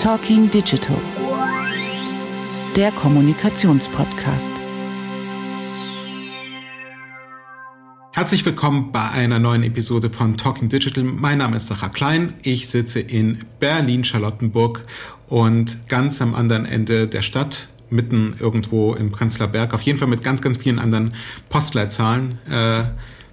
Talking Digital, der Kommunikationspodcast. Herzlich willkommen bei einer neuen Episode von Talking Digital. Mein Name ist Sacha Klein. Ich sitze in Berlin-Charlottenburg und ganz am anderen Ende der Stadt, mitten irgendwo im Prenzlauer Berg, auf jeden Fall mit ganz, ganz vielen anderen Postleitzahlen äh,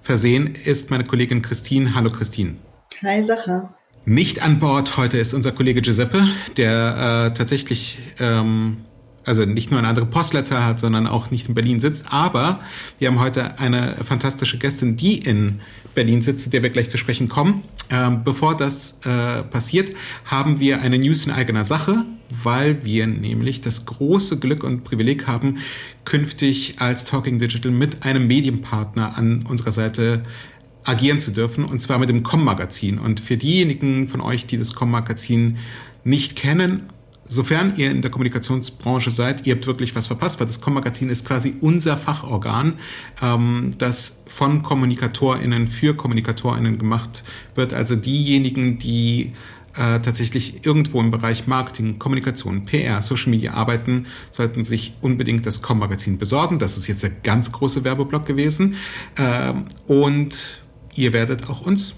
versehen, ist meine Kollegin Christine. Hallo Christine. Hi Sacha. Nicht an Bord heute ist unser Kollege Giuseppe, der äh, tatsächlich ähm, also nicht nur eine andere Postleitzahl hat, sondern auch nicht in Berlin sitzt. Aber wir haben heute eine fantastische Gästin, die in Berlin sitzt, zu der wir gleich zu sprechen kommen. Ähm, bevor das äh, passiert, haben wir eine News in eigener Sache, weil wir nämlich das große Glück und Privileg haben, künftig als Talking Digital mit einem Medienpartner an unserer Seite agieren zu dürfen, und zwar mit dem Com-Magazin. Und für diejenigen von euch, die das Com-Magazin nicht kennen sofern ihr in der Kommunikationsbranche seid, ihr habt wirklich was verpasst, weil das Com-Magazin ist quasi unser Fachorgan, ähm, das von KommunikatorInnen für KommunikatorInnen gemacht wird. Also diejenigen, die äh, tatsächlich irgendwo im Bereich Marketing, Kommunikation, PR, Social Media arbeiten, sollten sich unbedingt das Com-Magazin besorgen. Das ist jetzt der ganz große Werbeblock gewesen. Ähm, und ihr werdet auch uns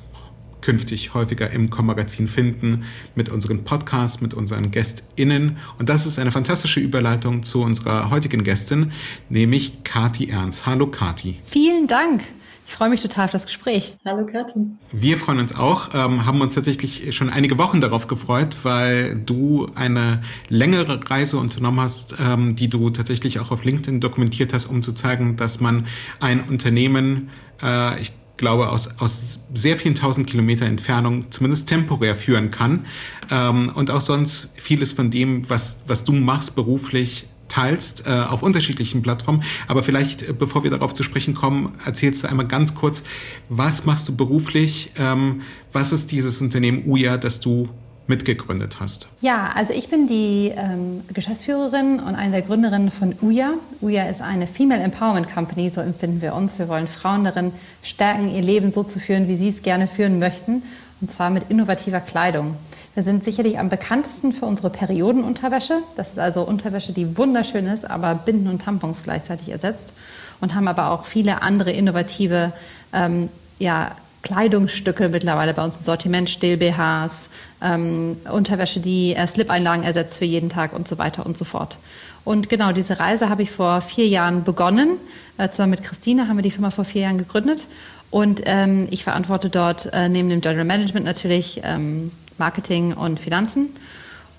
künftig häufiger im Com-Magazin finden mit unseren Podcasts, mit unseren GästInnen. Und das ist eine fantastische Überleitung zu unserer heutigen Gästin, nämlich Kati Ernst. Hallo Kati. Vielen Dank. Ich freue mich total auf das Gespräch. Hallo Kati. Wir freuen uns auch, ähm, haben uns tatsächlich schon einige Wochen darauf gefreut, weil du eine längere Reise unternommen hast, ähm, die du tatsächlich auch auf LinkedIn dokumentiert hast, um zu zeigen, dass man ein Unternehmen, äh, ich glaube, aus, aus sehr vielen tausend Kilometer Entfernung zumindest temporär führen kann. Ähm, und auch sonst vieles von dem, was, was du machst beruflich, teilst äh, auf unterschiedlichen Plattformen. Aber vielleicht, äh, bevor wir darauf zu sprechen kommen, erzählst du einmal ganz kurz, was machst du beruflich? Ähm, was ist dieses Unternehmen UJA, das du mitgegründet hast. Ja, also ich bin die ähm, Geschäftsführerin und eine der Gründerinnen von UJA. UJA ist eine Female Empowerment Company, so empfinden wir uns. Wir wollen Frauen darin stärken, ihr Leben so zu führen, wie sie es gerne führen möchten, und zwar mit innovativer Kleidung. Wir sind sicherlich am bekanntesten für unsere Periodenunterwäsche. Das ist also Unterwäsche, die wunderschön ist, aber Binden und Tampons gleichzeitig ersetzt. Und haben aber auch viele andere innovative ähm, ja, Kleidungsstücke mittlerweile bei uns im Sortiment, Still-BHs, ähm, Unterwäsche, die äh, Slip-Einlagen ersetzt für jeden Tag und so weiter und so fort. Und genau diese Reise habe ich vor vier Jahren begonnen. Äh, zusammen mit Christine haben wir die Firma vor vier Jahren gegründet. Und ähm, ich verantworte dort äh, neben dem General Management natürlich ähm, Marketing und Finanzen.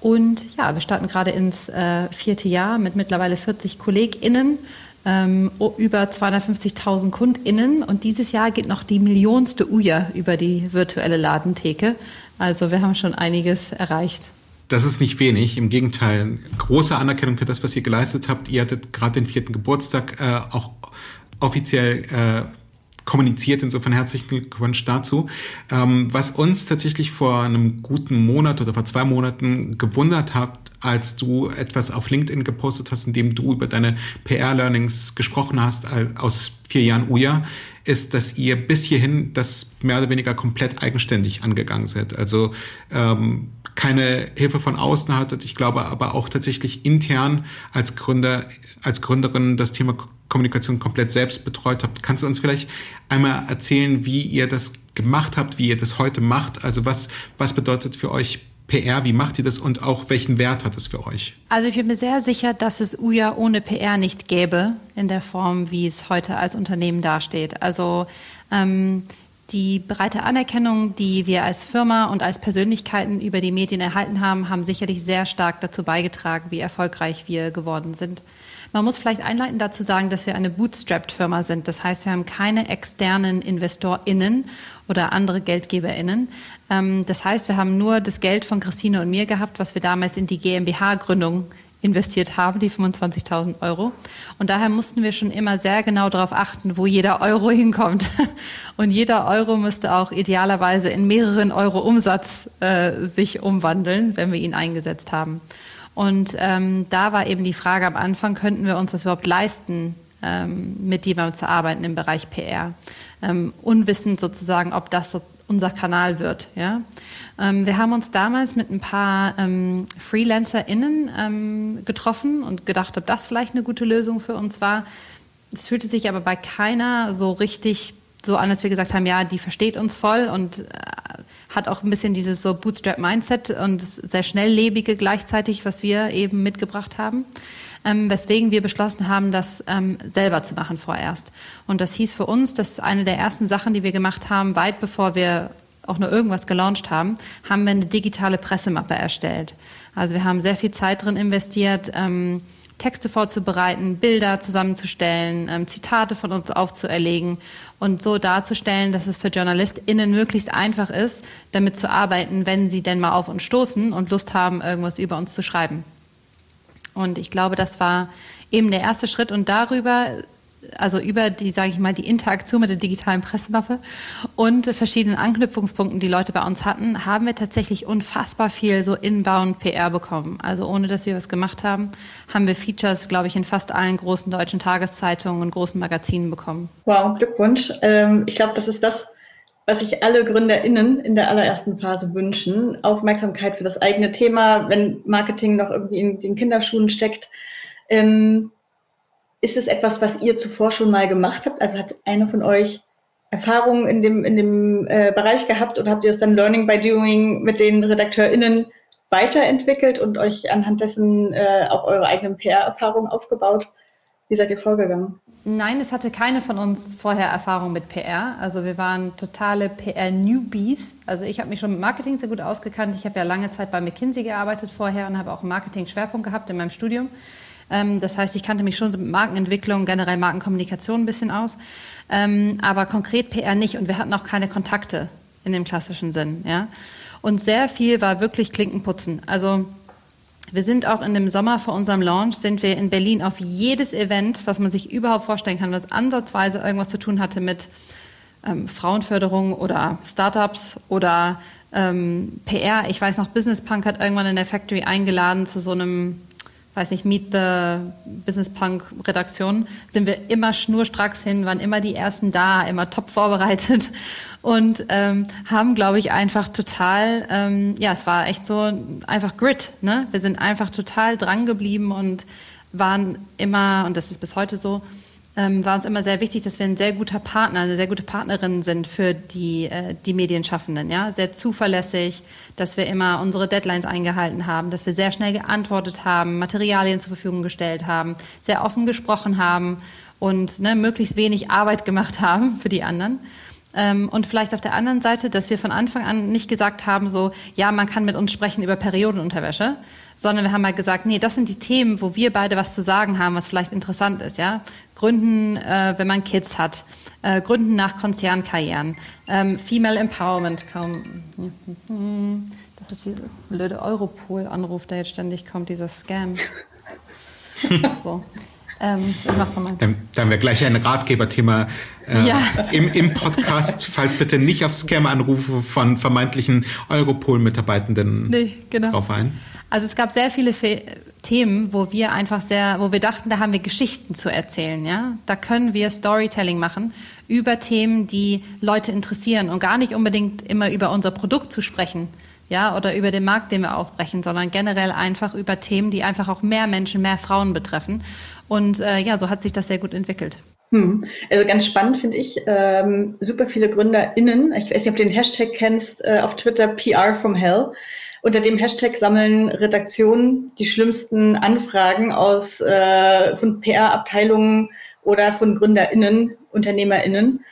Und ja, wir starten gerade ins äh, vierte Jahr mit mittlerweile 40 KollegInnen ähm, über 250.000 KundInnen und dieses Jahr geht noch die millionste Uja über die virtuelle Ladentheke. Also wir haben schon einiges erreicht. Das ist nicht wenig, im Gegenteil. Große Anerkennung für das, was ihr geleistet habt. Ihr hattet gerade den vierten Geburtstag äh, auch offiziell äh, kommuniziert. Insofern herzlichen Glückwunsch dazu. Ähm, was uns tatsächlich vor einem guten Monat oder vor zwei Monaten gewundert hat, als du etwas auf LinkedIn gepostet hast, in dem du über deine PR-Learnings gesprochen hast aus vier Jahren UJA, ist, dass ihr bis hierhin das mehr oder weniger komplett eigenständig angegangen seid. Also ähm, keine Hilfe von außen hattet. Ich glaube aber auch tatsächlich intern als Gründer, als Gründerin das Thema Kommunikation komplett selbst betreut habt. Kannst du uns vielleicht einmal erzählen, wie ihr das gemacht habt, wie ihr das heute macht? Also was, was bedeutet für euch PR? Wie macht ihr das und auch welchen Wert hat es für euch? Also ich bin mir sehr sicher, dass es UJA ohne PR nicht gäbe in der Form, wie es heute als Unternehmen dasteht. Also ähm, die breite Anerkennung, die wir als Firma und als Persönlichkeiten über die Medien erhalten haben, haben sicherlich sehr stark dazu beigetragen, wie erfolgreich wir geworden sind. Man muss vielleicht einleitend dazu sagen, dass wir eine Bootstrapped-Firma sind. Das heißt, wir haben keine externen InvestorInnen oder andere GeldgeberInnen. Ähm, das heißt, wir haben nur das Geld von Christine und mir gehabt, was wir damals in die GmbH-Gründung investiert haben, die 25.000 Euro. Und daher mussten wir schon immer sehr genau darauf achten, wo jeder Euro hinkommt. Und jeder Euro müsste auch idealerweise in mehreren Euro Umsatz äh, sich umwandeln, wenn wir ihn eingesetzt haben. Und ähm, da war eben die Frage am Anfang, könnten wir uns das überhaupt leisten, ähm, mit jemandem zu arbeiten im Bereich PR. Ähm, unwissend sozusagen, ob das so unser Kanal wird. Ja? Ähm, wir haben uns damals mit ein paar ähm, FreelancerInnen ähm, getroffen und gedacht, ob das vielleicht eine gute Lösung für uns war. Es fühlte sich aber bei keiner so richtig so an, dass wir gesagt haben, ja, die versteht uns voll und äh, hat auch ein bisschen dieses so Bootstrap-Mindset und sehr schnelllebige gleichzeitig, was wir eben mitgebracht haben. Ähm, weswegen wir beschlossen haben, das ähm, selber zu machen vorerst. Und das hieß für uns, dass eine der ersten Sachen, die wir gemacht haben, weit bevor wir auch nur irgendwas gelauncht haben, haben wir eine digitale Pressemappe erstellt. Also wir haben sehr viel Zeit drin investiert, ähm, Texte vorzubereiten, Bilder zusammenzustellen, ähm, Zitate von uns aufzuerlegen und so darzustellen, dass es für JournalistInnen möglichst einfach ist, damit zu arbeiten, wenn sie denn mal auf uns stoßen und Lust haben, irgendwas über uns zu schreiben. Und ich glaube, das war eben der erste Schritt und darüber also über die, sage ich mal, die Interaktion mit der digitalen Pressewaffe und verschiedenen Anknüpfungspunkten, die Leute bei uns hatten, haben wir tatsächlich unfassbar viel so inbound PR bekommen. Also ohne, dass wir was gemacht haben, haben wir Features, glaube ich, in fast allen großen deutschen Tageszeitungen und großen Magazinen bekommen. Wow, Glückwunsch. Ähm, ich glaube, das ist das, was sich alle GründerInnen in der allerersten Phase wünschen. Aufmerksamkeit für das eigene Thema, wenn Marketing noch irgendwie in den Kinderschuhen steckt. Ähm, ist es etwas, was ihr zuvor schon mal gemacht habt? Also hat einer von euch Erfahrungen in dem, in dem äh, Bereich gehabt oder habt ihr es dann Learning by Doing mit den RedakteurInnen weiterentwickelt und euch anhand dessen äh, auch eure eigenen PR-Erfahrungen aufgebaut? Wie seid ihr vorgegangen? Nein, es hatte keine von uns vorher Erfahrung mit PR. Also wir waren totale PR-Newbies. Also ich habe mich schon mit Marketing sehr gut ausgekannt. Ich habe ja lange Zeit bei McKinsey gearbeitet vorher und habe auch einen Marketing-Schwerpunkt gehabt in meinem Studium. Ähm, das heißt, ich kannte mich schon mit Markenentwicklung, generell Markenkommunikation ein bisschen aus, ähm, aber konkret PR nicht und wir hatten auch keine Kontakte in dem klassischen Sinn. Ja? Und sehr viel war wirklich Klinkenputzen. Also wir sind auch in dem Sommer vor unserem Launch, sind wir in Berlin auf jedes Event, was man sich überhaupt vorstellen kann, was ansatzweise irgendwas zu tun hatte mit ähm, Frauenförderung oder Startups oder ähm, PR. Ich weiß noch, Business Punk hat irgendwann in der Factory eingeladen zu so einem weiß nicht, Meet the Business Punk Redaktion, sind wir immer schnurstracks hin, waren immer die Ersten da, immer top vorbereitet und ähm, haben, glaube ich, einfach total, ähm, ja, es war echt so einfach Grit, ne? Wir sind einfach total dran geblieben und waren immer, und das ist bis heute so, ähm, war uns immer sehr wichtig, dass wir ein sehr guter Partner, eine sehr gute Partnerin sind für die, äh, die Medienschaffenden. Ja? Sehr zuverlässig, dass wir immer unsere Deadlines eingehalten haben, dass wir sehr schnell geantwortet haben, Materialien zur Verfügung gestellt haben, sehr offen gesprochen haben und ne, möglichst wenig Arbeit gemacht haben für die anderen. Ähm, und vielleicht auf der anderen Seite, dass wir von Anfang an nicht gesagt haben, so, ja, man kann mit uns sprechen über Periodenunterwäsche, sondern wir haben halt gesagt, nee, das sind die Themen, wo wir beide was zu sagen haben, was vielleicht interessant ist, ja. Gründen, äh, wenn man Kids hat, äh, Gründen nach Konzernkarrieren, ähm, Female Empowerment, kaum, das ist dieser blöde Europol-Anruf, der jetzt ständig kommt, dieser Scam. so. Ähm, ich mach's nochmal. Dann, dann haben wir gleich ein Ratgeberthema äh, ja. im, im Podcast. Fallt bitte nicht auf Scam-Anrufe von vermeintlichen Europol-Mitarbeitenden nee, genau. drauf ein. Also es gab sehr viele Fe Themen, wo wir einfach sehr, wo wir dachten, da haben wir Geschichten zu erzählen, ja. Da können wir Storytelling machen über Themen, die Leute interessieren und gar nicht unbedingt immer über unser Produkt zu sprechen, ja, oder über den Markt, den wir aufbrechen, sondern generell einfach über Themen, die einfach auch mehr Menschen, mehr Frauen betreffen. Und äh, ja, so hat sich das sehr gut entwickelt. Hm. Also ganz spannend finde ich, ähm, super viele GründerInnen, ich weiß nicht, ob du den Hashtag kennst, äh, auf Twitter PR from Hell. Unter dem Hashtag sammeln Redaktionen die schlimmsten Anfragen aus äh, von PR-Abteilungen oder von GründerInnen, UnternehmerInnen,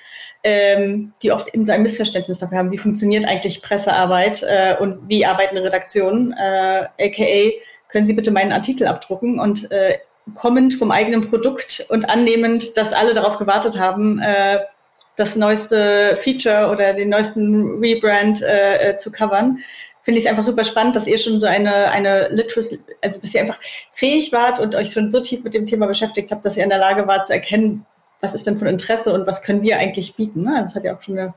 ähm, die oft eben so ein Missverständnis dafür haben, wie funktioniert eigentlich Pressearbeit äh, und wie arbeiten Redaktionen, äh, aka können Sie bitte meinen Artikel abdrucken und äh, kommend vom eigenen Produkt und annehmend, dass alle darauf gewartet haben, äh, das neueste Feature oder den neuesten Rebrand äh, äh zu covern, finde ich es einfach super spannend, dass ihr schon so eine, eine Literacy, also dass ihr einfach fähig wart und euch schon so tief mit dem Thema beschäftigt habt, dass ihr in der Lage wart zu erkennen, was ist denn von Interesse und was können wir eigentlich bieten. Ne? Das hat ja auch schon eine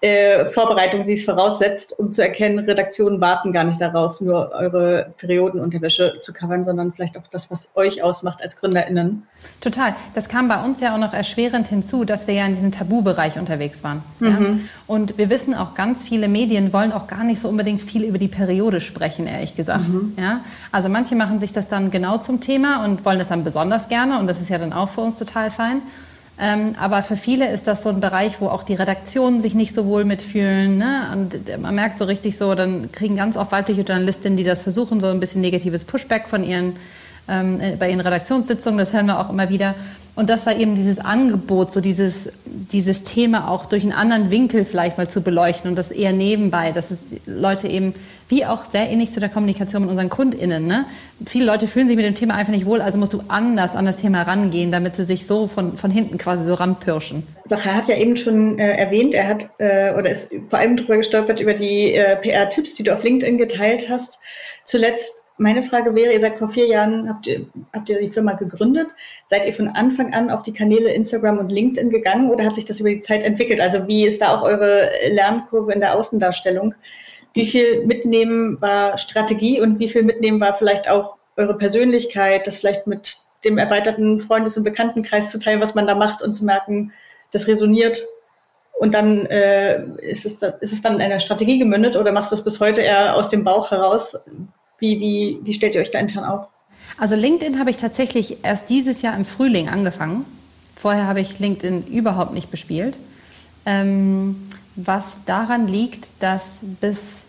äh, Vorbereitung, die es voraussetzt, um zu erkennen, Redaktionen warten gar nicht darauf, nur eure Periodenunterwäsche zu covern, sondern vielleicht auch das, was euch ausmacht als GründerInnen. Total. Das kam bei uns ja auch noch erschwerend hinzu, dass wir ja in diesem Tabubereich unterwegs waren. Mhm. Ja? Und wir wissen auch, ganz viele Medien wollen auch gar nicht so unbedingt viel über die Periode sprechen, ehrlich gesagt. Mhm. Ja? Also manche machen sich das dann genau zum Thema und wollen das dann besonders gerne und das ist ja dann auch für uns total fein. Ähm, aber für viele ist das so ein Bereich, wo auch die Redaktionen sich nicht so wohl mitfühlen. Ne? Und man merkt so richtig so, dann kriegen ganz oft weibliche Journalistinnen, die das versuchen, so ein bisschen negatives Pushback von ihren, ähm, äh, bei ihren Redaktionssitzungen. Das hören wir auch immer wieder. Und das war eben dieses Angebot, so dieses, dieses Thema auch durch einen anderen Winkel vielleicht mal zu beleuchten und das eher nebenbei, dass es Leute eben, wie auch sehr ähnlich zu der Kommunikation mit unseren KundInnen, ne? Viele Leute fühlen sich mit dem Thema einfach nicht wohl, also musst du anders an das Thema rangehen, damit sie sich so von, von hinten quasi so ranpirschen. Sacher hat ja eben schon äh, erwähnt, er hat äh, oder ist vor allem drüber gestolpert über die äh, PR-Tipps, die du auf LinkedIn geteilt hast. Zuletzt meine Frage wäre, ihr seid vor vier Jahren, habt ihr, habt ihr die Firma gegründet. Seid ihr von Anfang an auf die Kanäle Instagram und LinkedIn gegangen oder hat sich das über die Zeit entwickelt? Also wie ist da auch eure Lernkurve in der Außendarstellung? Wie viel mitnehmen war Strategie und wie viel mitnehmen war vielleicht auch eure Persönlichkeit, das vielleicht mit dem erweiterten Freundes- und Bekanntenkreis zu teilen, was man da macht und zu merken, das resoniert und dann äh, ist, es, ist es dann in einer Strategie gemündet oder machst du es bis heute eher aus dem Bauch heraus? Wie, wie, wie stellt ihr euch da intern auf? Also LinkedIn habe ich tatsächlich erst dieses Jahr im Frühling angefangen. Vorher habe ich LinkedIn überhaupt nicht bespielt. Ähm, was daran liegt, dass bis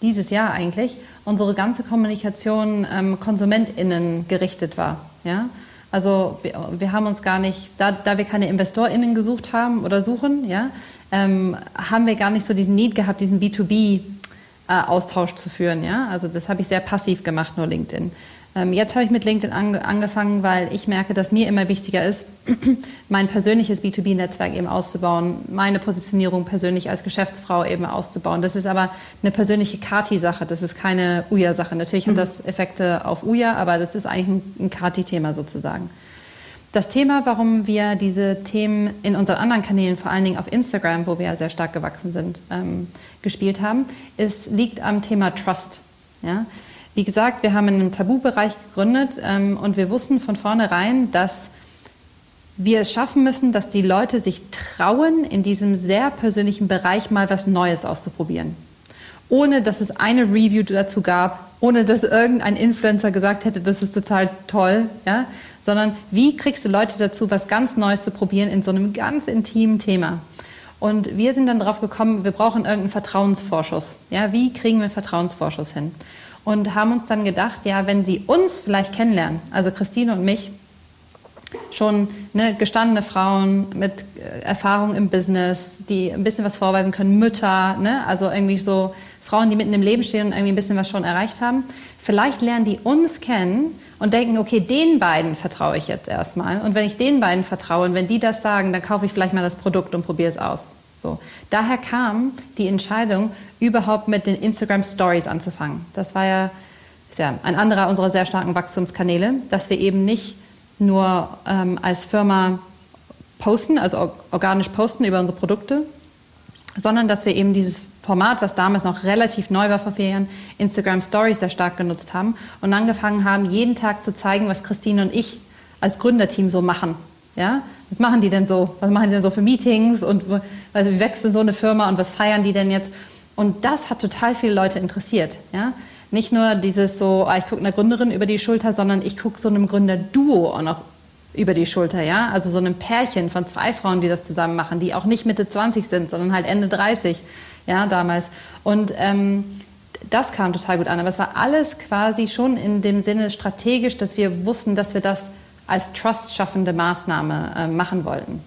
dieses Jahr eigentlich unsere ganze Kommunikation ähm, KonsumentInnen gerichtet war. Ja? Also wir, wir, haben uns gar nicht, da, da wir keine InvestorInnen gesucht haben oder suchen, ja, ähm, haben wir gar nicht so diesen Need gehabt, diesen B2B äh, Austausch zu führen. Ja? Also das habe ich sehr passiv gemacht, nur LinkedIn. Ähm, jetzt habe ich mit LinkedIn ange angefangen, weil ich merke, dass mir immer wichtiger ist, mein persönliches B2B-Netzwerk eben auszubauen, meine Positionierung persönlich als Geschäftsfrau eben auszubauen. Das ist aber eine persönliche Kati-Sache, das ist keine Uja-Sache. Natürlich mhm. hat das Effekte auf Uja, aber das ist eigentlich ein, ein Kati-Thema sozusagen. Das Thema, warum wir diese Themen in unseren anderen Kanälen, vor allen Dingen auf Instagram, wo wir ja sehr stark gewachsen sind, ähm, gespielt haben, ist, liegt am Thema Trust. Ja? Wie gesagt, wir haben einen Tabubereich gegründet ähm, und wir wussten von vornherein, dass wir es schaffen müssen, dass die Leute sich trauen, in diesem sehr persönlichen Bereich mal was Neues auszuprobieren. Ohne dass es eine Review dazu gab, ohne dass irgendein Influencer gesagt hätte, das ist total toll, ja? sondern wie kriegst du Leute dazu, was ganz Neues zu probieren in so einem ganz intimen Thema. Und wir sind dann darauf gekommen, wir brauchen irgendeinen Vertrauensvorschuss. Ja, wie kriegen wir Vertrauensvorschuss hin? Und haben uns dann gedacht, ja, wenn sie uns vielleicht kennenlernen, also Christine und mich, schon ne, gestandene Frauen mit äh, Erfahrung im Business, die ein bisschen was vorweisen können, Mütter, ne, also irgendwie so Frauen, die mitten im Leben stehen und irgendwie ein bisschen was schon erreicht haben. Vielleicht lernen die uns kennen und denken, okay, den beiden vertraue ich jetzt erstmal. Und wenn ich den beiden vertraue und wenn die das sagen, dann kaufe ich vielleicht mal das Produkt und probiere es aus. So. Daher kam die Entscheidung, überhaupt mit den Instagram Stories anzufangen. Das war ja, ist ja ein anderer unserer sehr starken Wachstumskanäle, dass wir eben nicht nur ähm, als Firma posten, also organisch posten über unsere Produkte, sondern dass wir eben dieses Format, was damals noch relativ neu war vor vier Jahren, Instagram Stories sehr stark genutzt haben und angefangen haben, jeden Tag zu zeigen, was Christine und ich als Gründerteam so machen. Ja? Was machen die denn so? Was machen die denn so für Meetings? Und also wie wächst denn so eine Firma und was feiern die denn jetzt? Und das hat total viele Leute interessiert. Ja? Nicht nur dieses so, ah, ich gucke einer Gründerin über die Schulter, sondern ich gucke so einem Gründerduo auch noch über die Schulter, ja? Also so einem Pärchen von zwei Frauen, die das zusammen machen, die auch nicht Mitte 20 sind, sondern halt Ende 30 ja, damals. Und ähm, das kam total gut an. Aber es war alles quasi schon in dem Sinne strategisch, dass wir wussten, dass wir das als trust-schaffende Maßnahme äh, machen wollten.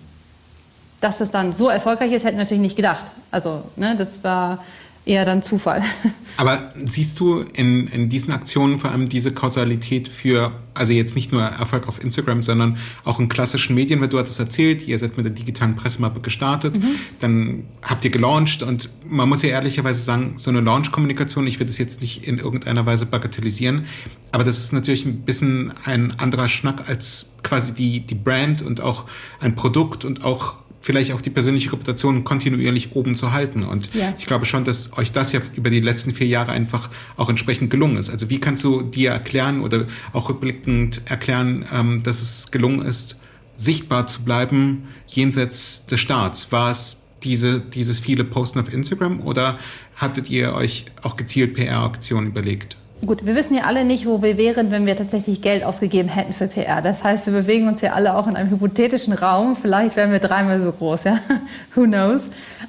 Dass das dann so erfolgreich ist, hätten wir natürlich nicht gedacht. Also, ne, das war eher dann Zufall. Aber siehst du in, in diesen Aktionen vor allem diese Kausalität für, also jetzt nicht nur Erfolg auf Instagram, sondern auch in klassischen Medien, weil du hattest erzählt, ihr seid mit der digitalen Pressemappe gestartet, mhm. dann habt ihr gelauncht und man muss ja ehrlicherweise sagen, so eine Launch-Kommunikation, ich will das jetzt nicht in irgendeiner Weise bagatellisieren, aber das ist natürlich ein bisschen ein anderer Schnack als quasi die, die Brand und auch ein Produkt und auch vielleicht auch die persönliche Reputation kontinuierlich oben zu halten. Und ja. ich glaube schon, dass euch das ja über die letzten vier Jahre einfach auch entsprechend gelungen ist. Also wie kannst du dir erklären oder auch rückblickend erklären, ähm, dass es gelungen ist, sichtbar zu bleiben jenseits des Starts? War es diese, dieses viele Posten auf Instagram oder hattet ihr euch auch gezielt PR-Aktionen überlegt? Gut, wir wissen ja alle nicht, wo wir wären, wenn wir tatsächlich Geld ausgegeben hätten für PR. Das heißt, wir bewegen uns ja alle auch in einem hypothetischen Raum. Vielleicht wären wir dreimal so groß, ja. Who knows?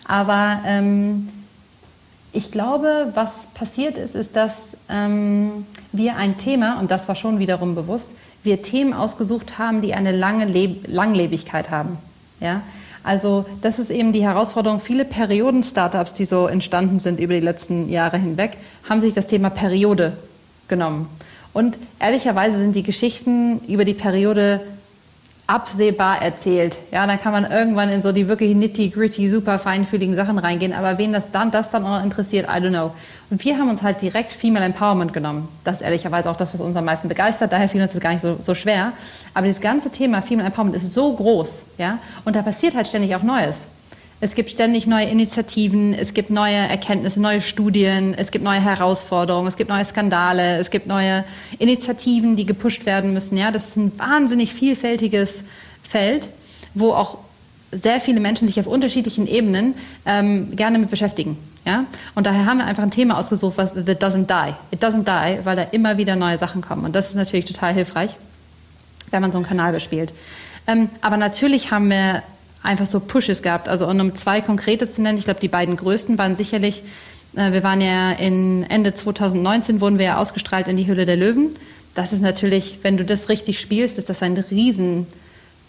Aber ähm, ich glaube, was passiert ist, ist, dass ähm, wir ein Thema, und das war schon wiederum bewusst, wir Themen ausgesucht haben, die eine lange Leb Langlebigkeit haben. Ja? Also das ist eben die Herausforderung. Viele Perioden-Startups, die so entstanden sind über die letzten Jahre hinweg, haben sich das Thema Periode genommen. Und ehrlicherweise sind die Geschichten über die Periode absehbar erzählt. Ja, dann kann man irgendwann in so die wirklich nitty-gritty, super feinfühligen Sachen reingehen. Aber wen das dann, das dann auch noch interessiert, I don't know. Und wir haben uns halt direkt Female Empowerment genommen. Das ist ehrlicherweise auch das, was uns am meisten begeistert. Daher fiel uns das gar nicht so, so schwer. Aber das ganze Thema Female Empowerment ist so groß. Ja? Und da passiert halt ständig auch Neues. Es gibt ständig neue Initiativen, es gibt neue Erkenntnisse, neue Studien, es gibt neue Herausforderungen, es gibt neue Skandale, es gibt neue Initiativen, die gepusht werden müssen. Ja, das ist ein wahnsinnig vielfältiges Feld, wo auch sehr viele Menschen sich auf unterschiedlichen Ebenen ähm, gerne mit beschäftigen. Ja? Und daher haben wir einfach ein Thema ausgesucht, was that doesn't die. It doesn't die, weil da immer wieder neue Sachen kommen. Und das ist natürlich total hilfreich, wenn man so einen Kanal bespielt. Ähm, aber natürlich haben wir einfach so Pushes gehabt. Also um zwei konkrete zu nennen, ich glaube, die beiden größten waren sicherlich, äh, wir waren ja in Ende 2019 wurden wir ja ausgestrahlt in die Hülle der Löwen. Das ist natürlich, wenn du das richtig spielst, ist das ein riesen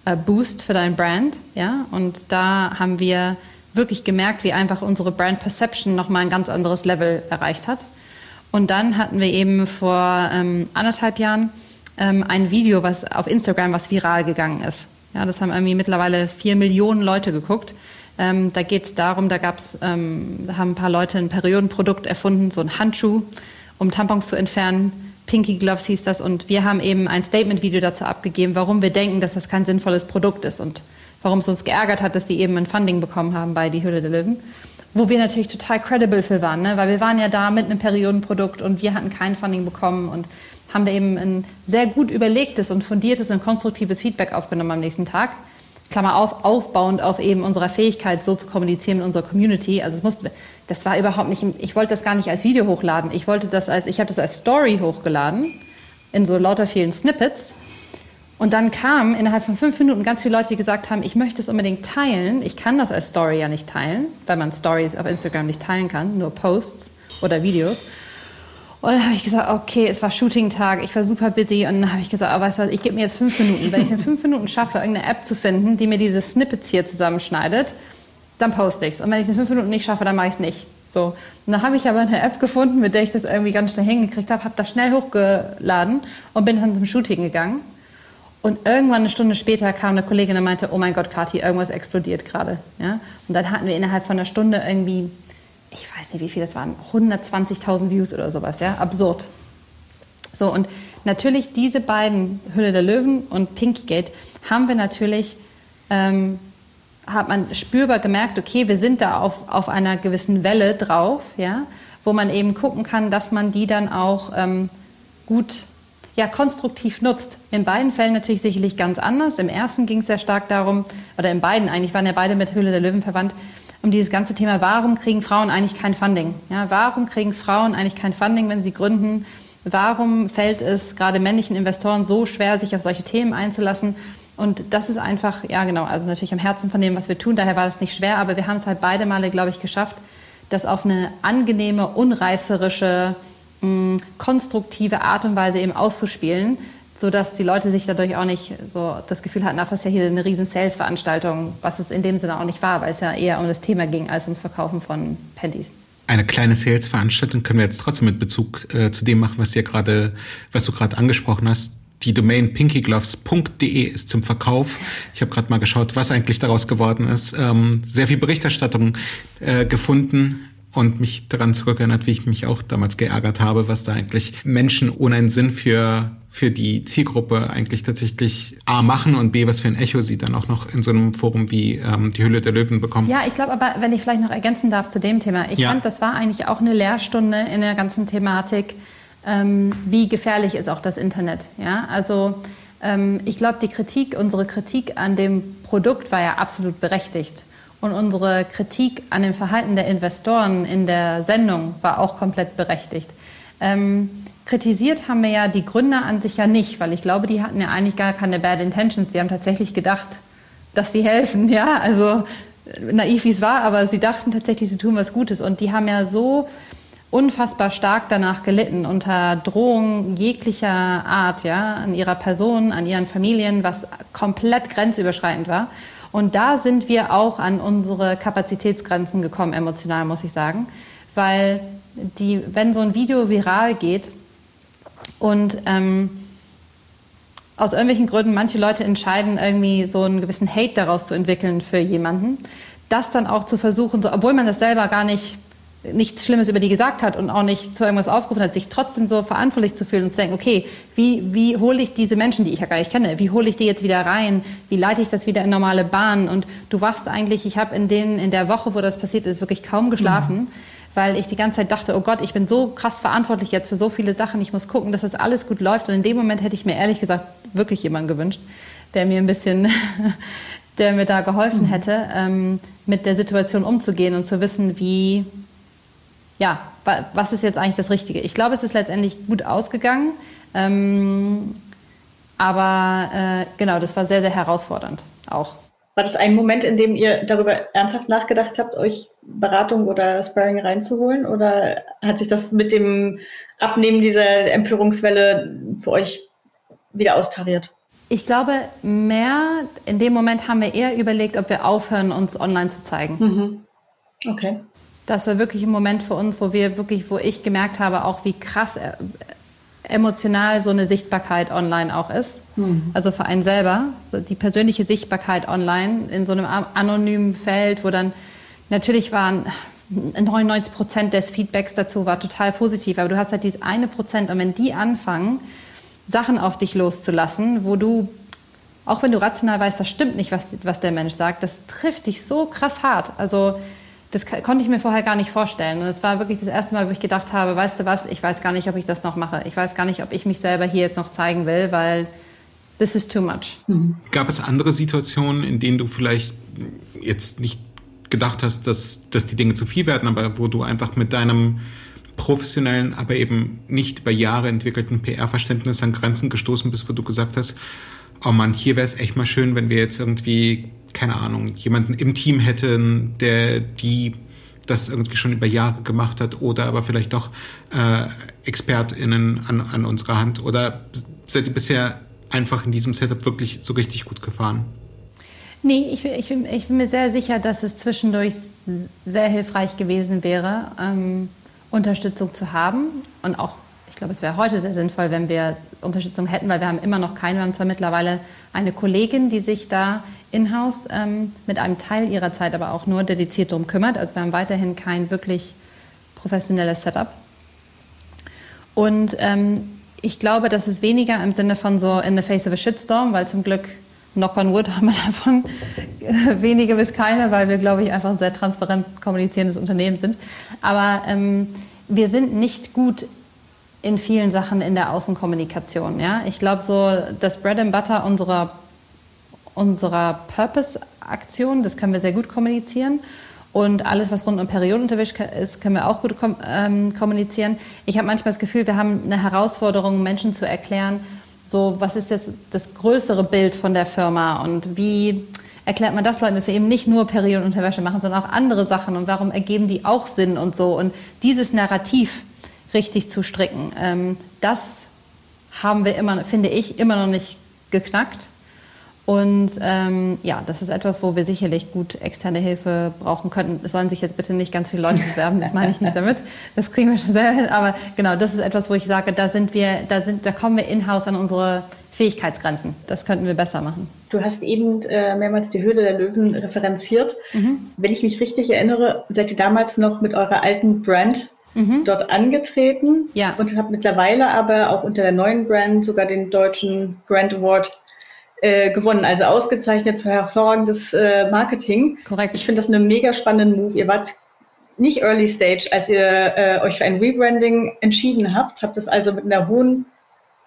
äh, Boost für dein Brand, ja. Und da haben wir wirklich gemerkt, wie einfach unsere Brand Perception nochmal ein ganz anderes Level erreicht hat. Und dann hatten wir eben vor ähm, anderthalb Jahren ähm, ein Video, was auf Instagram, was viral gegangen ist. Ja, das haben irgendwie mittlerweile vier Millionen Leute geguckt. Ähm, da geht es darum, da gab's, ähm, da haben ein paar Leute ein Periodenprodukt erfunden, so ein Handschuh, um Tampons zu entfernen. Pinky Gloves hieß das. Und wir haben eben ein Statement-Video dazu abgegeben, warum wir denken, dass das kein sinnvolles Produkt ist und warum es uns geärgert hat, dass die eben ein Funding bekommen haben bei Die Hülle der Löwen. Wo wir natürlich total credible für waren, ne? weil wir waren ja da mit einem Periodenprodukt und wir hatten kein Funding bekommen und haben da eben ein sehr gut überlegtes und fundiertes und konstruktives Feedback aufgenommen am nächsten Tag. Klammer auf, aufbauend auf eben unserer Fähigkeit, so zu kommunizieren mit unserer Community. Also es musste, das war überhaupt nicht, ich wollte das gar nicht als Video hochladen. Ich wollte das als, ich habe das als Story hochgeladen, in so lauter vielen Snippets. Und dann kamen innerhalb von fünf Minuten ganz viele Leute, die gesagt haben, ich möchte es unbedingt teilen. Ich kann das als Story ja nicht teilen, weil man Stories auf Instagram nicht teilen kann, nur Posts oder Videos. Und dann habe ich gesagt, okay, es war Shooting-Tag, ich war super busy und dann habe ich gesagt, oh, weißt du was, ich gebe mir jetzt fünf Minuten. Wenn ich in fünf Minuten schaffe, irgendeine App zu finden, die mir diese Snippets hier zusammenschneidet, dann poste ich es. Und wenn ich es in fünf Minuten nicht schaffe, dann mache ich es nicht. So. Und dann habe ich aber eine App gefunden, mit der ich das irgendwie ganz schnell hingekriegt habe, habe das schnell hochgeladen und bin dann zum Shooting gegangen. Und irgendwann eine Stunde später kam eine Kollegin und meinte, oh mein Gott, Kathi, irgendwas explodiert gerade. Ja? Und dann hatten wir innerhalb von einer Stunde irgendwie ich weiß nicht, wie viel das waren, 120.000 Views oder sowas, ja, absurd. So, und natürlich diese beiden, Hülle der Löwen und Pinkygate, haben wir natürlich, ähm, hat man spürbar gemerkt, okay, wir sind da auf, auf einer gewissen Welle drauf, ja, wo man eben gucken kann, dass man die dann auch ähm, gut ja, konstruktiv nutzt. In beiden Fällen natürlich sicherlich ganz anders. Im ersten ging es sehr stark darum, oder in beiden eigentlich waren ja beide mit Hülle der Löwen verwandt, um dieses ganze Thema, warum kriegen Frauen eigentlich kein Funding? Ja, warum kriegen Frauen eigentlich kein Funding, wenn sie gründen? Warum fällt es gerade männlichen Investoren so schwer, sich auf solche Themen einzulassen? Und das ist einfach, ja genau, also natürlich am Herzen von dem, was wir tun. Daher war das nicht schwer, aber wir haben es halt beide Male, glaube ich, geschafft, das auf eine angenehme, unreißerische, mh, konstruktive Art und Weise eben auszuspielen, sodass die Leute sich dadurch auch nicht so das Gefühl hatten, ach, das ist ja hier eine riesen Sales-Veranstaltung, was es in dem Sinne auch nicht war, weil es ja eher um das Thema ging, als ums Verkaufen von Panties. eine kleine Sales-Veranstaltung können wir jetzt trotzdem mit Bezug äh, zu dem machen, was ihr gerade, was du gerade angesprochen hast. Die Domain pinkygloves.de ist zum Verkauf. Ich habe gerade mal geschaut, was eigentlich daraus geworden ist. Ähm, sehr viel Berichterstattung äh, gefunden und mich daran zurückerinnert, wie ich mich auch damals geärgert habe, was da eigentlich Menschen ohne einen Sinn für für die Zielgruppe eigentlich tatsächlich A machen und B, was für ein Echo sie dann auch noch in so einem Forum wie ähm, die Hülle der Löwen bekommen. Ja, ich glaube aber, wenn ich vielleicht noch ergänzen darf zu dem Thema, ich ja. fand, das war eigentlich auch eine Lehrstunde in der ganzen Thematik, ähm, wie gefährlich ist auch das Internet. Ja, also ähm, ich glaube, die Kritik, unsere Kritik an dem Produkt war ja absolut berechtigt. Und unsere Kritik an dem Verhalten der Investoren in der Sendung war auch komplett berechtigt. Ähm, kritisiert haben wir ja die Gründer an sich ja nicht, weil ich glaube, die hatten ja eigentlich gar keine Bad Intentions. Die haben tatsächlich gedacht, dass sie helfen. Ja, also naiv wie es war, aber sie dachten tatsächlich, sie tun was Gutes. Und die haben ja so unfassbar stark danach gelitten unter Drohungen jeglicher Art, ja, an ihrer Person, an ihren Familien, was komplett grenzüberschreitend war. Und da sind wir auch an unsere Kapazitätsgrenzen gekommen, emotional, muss ich sagen. Weil die, wenn so ein Video viral geht und ähm, aus irgendwelchen Gründen manche Leute entscheiden, irgendwie so einen gewissen Hate daraus zu entwickeln für jemanden, das dann auch zu versuchen, so, obwohl man das selber gar nicht nichts Schlimmes über die gesagt hat und auch nicht zu irgendwas aufgerufen hat, sich trotzdem so verantwortlich zu fühlen und zu denken, okay, wie, wie hole ich diese Menschen, die ich ja gar nicht kenne, wie hole ich die jetzt wieder rein, wie leite ich das wieder in normale Bahnen und du wachst eigentlich, ich habe in, in der Woche, wo das passiert ist, wirklich kaum geschlafen, mhm. Weil ich die ganze Zeit dachte, oh Gott, ich bin so krass verantwortlich jetzt für so viele Sachen, ich muss gucken, dass das alles gut läuft und in dem Moment hätte ich mir ehrlich gesagt wirklich jemanden gewünscht, der mir ein bisschen, der mir da geholfen mhm. hätte, ähm, mit der Situation umzugehen und zu wissen, wie ja, was ist jetzt eigentlich das Richtige? Ich glaube, es ist letztendlich gut ausgegangen. Ähm, aber äh, genau, das war sehr, sehr herausfordernd auch. War das ein Moment, in dem ihr darüber ernsthaft nachgedacht habt, euch Beratung oder Sparring reinzuholen? Oder hat sich das mit dem Abnehmen dieser Empörungswelle für euch wieder austariert? Ich glaube, mehr in dem Moment haben wir eher überlegt, ob wir aufhören, uns online zu zeigen. Mhm. Okay das war wirklich ein Moment für uns, wo wir wirklich, wo ich gemerkt habe, auch wie krass äh, emotional so eine Sichtbarkeit online auch ist. Mhm. Also für einen selber, so die persönliche Sichtbarkeit online in so einem anonymen Feld, wo dann natürlich waren 99 Prozent des Feedbacks dazu war total positiv, aber du hast halt dieses eine Prozent und wenn die anfangen, Sachen auf dich loszulassen, wo du auch wenn du rational weißt, das stimmt nicht, was, was der Mensch sagt, das trifft dich so krass hart. Also das konnte ich mir vorher gar nicht vorstellen. Und es war wirklich das erste Mal, wo ich gedacht habe, weißt du was, ich weiß gar nicht, ob ich das noch mache. Ich weiß gar nicht, ob ich mich selber hier jetzt noch zeigen will, weil this is too much. Mhm. Gab es andere Situationen, in denen du vielleicht jetzt nicht gedacht hast, dass, dass die Dinge zu viel werden, aber wo du einfach mit deinem professionellen, aber eben nicht über Jahre entwickelten PR-Verständnis an Grenzen gestoßen bist, wo du gesagt hast, oh Mann, hier wäre es echt mal schön, wenn wir jetzt irgendwie keine Ahnung, jemanden im Team hätten, der die das irgendwie schon über Jahre gemacht hat oder aber vielleicht doch äh, ExpertInnen an, an unserer Hand oder seid ihr bisher einfach in diesem Setup wirklich so richtig gut gefahren? Nee, ich, ich, ich bin mir sehr sicher, dass es zwischendurch sehr hilfreich gewesen wäre, ähm, Unterstützung zu haben und auch ich glaube, es wäre heute sehr sinnvoll, wenn wir Unterstützung hätten, weil wir haben immer noch keine. Wir haben zwar mittlerweile eine Kollegin, die sich da in-house ähm, mit einem Teil ihrer Zeit aber auch nur dediziert darum kümmert. Also wir haben weiterhin kein wirklich professionelles Setup. Und ähm, ich glaube, das ist weniger im Sinne von so in the face of a shitstorm, weil zum Glück, knock on wood, haben wir davon wenige bis keine, weil wir, glaube ich, einfach ein sehr transparent kommunizierendes Unternehmen sind. Aber ähm, wir sind nicht gut in vielen Sachen in der Außenkommunikation. Ja? Ich glaube, so das Bread and Butter unserer, unserer Purpose-Aktion, das können wir sehr gut kommunizieren. Und alles, was rund um Periodenunterwäsche ist, können wir auch gut kom ähm, kommunizieren. Ich habe manchmal das Gefühl, wir haben eine Herausforderung, Menschen zu erklären, so was ist jetzt das größere Bild von der Firma und wie erklärt man das Leuten, dass wir eben nicht nur Periodenunterwäsche machen, sondern auch andere Sachen und warum ergeben die auch Sinn und so. Und dieses Narrativ richtig zu stricken. Ähm, das haben wir immer, finde ich, immer noch nicht geknackt. Und ähm, ja, das ist etwas, wo wir sicherlich gut externe Hilfe brauchen könnten. Es sollen sich jetzt bitte nicht ganz viele Leute bewerben, das meine ich nicht damit. Das kriegen wir schon selber hin. Aber genau, das ist etwas, wo ich sage, da sind wir, da sind, da kommen wir in-house an unsere Fähigkeitsgrenzen. Das könnten wir besser machen. Du hast eben äh, mehrmals die Höhle der Löwen referenziert. Mhm. Wenn ich mich richtig erinnere, seid ihr damals noch mit eurer alten Brand mhm. dort angetreten ja. und habt mittlerweile aber auch unter der neuen Brand sogar den deutschen Brand Award äh, gewonnen, also ausgezeichnet für hervorragendes äh, Marketing. Korrekt. Ich finde das einen mega spannenden Move. Ihr wart nicht Early Stage, als ihr äh, euch für ein Rebranding entschieden habt, habt es also mit einer hohen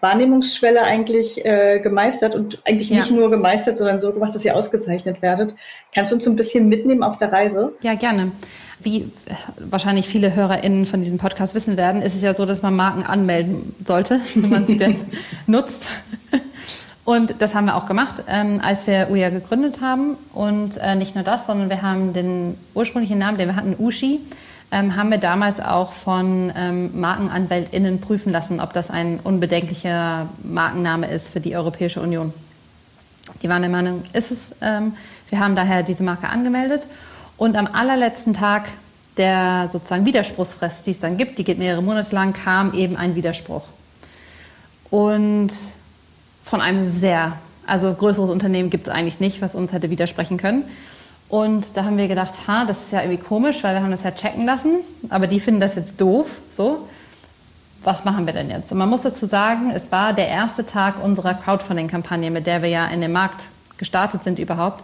Wahrnehmungsschwelle eigentlich äh, gemeistert und eigentlich ja. nicht nur gemeistert, sondern so gemacht, dass ihr ausgezeichnet werdet. Kannst du uns so ein bisschen mitnehmen auf der Reise? Ja, gerne. Wie wahrscheinlich viele HörerInnen von diesem Podcast wissen werden, ist es ja so, dass man Marken anmelden sollte, wenn man sie denn nutzt. Und das haben wir auch gemacht, ähm, als wir Uya gegründet haben. Und äh, nicht nur das, sondern wir haben den ursprünglichen Namen, den wir hatten, Ushi, ähm, haben wir damals auch von ähm, MarkenanwältInnen prüfen lassen, ob das ein unbedenklicher Markenname ist für die Europäische Union. Die waren der Meinung, ist es. Ähm, wir haben daher diese Marke angemeldet. Und am allerletzten Tag der sozusagen Widerspruchsfrist, die es dann gibt, die geht mehrere Monate lang, kam eben ein Widerspruch. Und von einem sehr, also größeres Unternehmen gibt es eigentlich nicht, was uns hätte widersprechen können. Und da haben wir gedacht, ha, das ist ja irgendwie komisch, weil wir haben das ja checken lassen, aber die finden das jetzt doof, so. Was machen wir denn jetzt? Und man muss dazu sagen, es war der erste Tag unserer Crowdfunding-Kampagne, mit der wir ja in den Markt gestartet sind überhaupt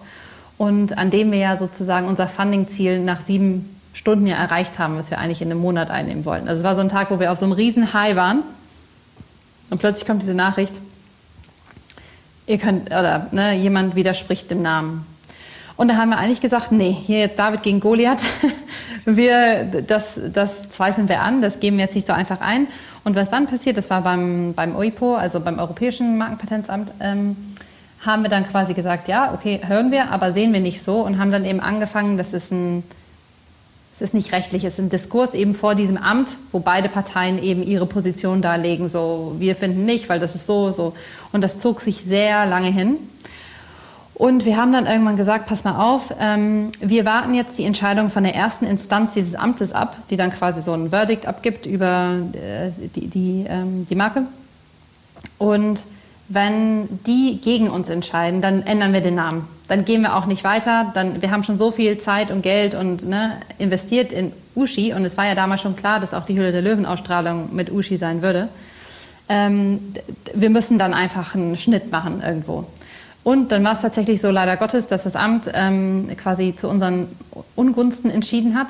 und an dem wir ja sozusagen unser Funding-Ziel nach sieben Stunden ja erreicht haben, was wir eigentlich in einem Monat einnehmen wollten. Also es war so ein Tag, wo wir auf so einem riesen High waren und plötzlich kommt diese Nachricht, ihr könnt, oder ne, jemand widerspricht dem Namen. Und da haben wir eigentlich gesagt, nee, hier jetzt David gegen Goliath, wir, das, das zweifeln wir an, das geben wir jetzt nicht so einfach ein. Und was dann passiert, das war beim, beim OIPO, also beim Europäischen Markenpatentamt, ähm, haben wir dann quasi gesagt, ja, okay, hören wir, aber sehen wir nicht so und haben dann eben angefangen, das ist ein, es ist nicht rechtlich, es ist ein Diskurs eben vor diesem Amt, wo beide Parteien eben ihre Position darlegen, so, wir finden nicht, weil das ist so, so. Und das zog sich sehr lange hin. Und wir haben dann irgendwann gesagt, pass mal auf, ähm, wir warten jetzt die Entscheidung von der ersten Instanz dieses Amtes ab, die dann quasi so ein Verdict abgibt über äh, die, die, ähm, die Marke. Und wenn die gegen uns entscheiden, dann ändern wir den Namen. Dann gehen wir auch nicht weiter. Dann, wir haben schon so viel Zeit und Geld und ne, investiert in Uschi und es war ja damals schon klar, dass auch die Hülle der Löwen-Ausstrahlung mit Uschi sein würde. Ähm, wir müssen dann einfach einen Schnitt machen irgendwo. Und dann war es tatsächlich so, leider Gottes, dass das Amt ähm, quasi zu unseren Ungunsten entschieden hat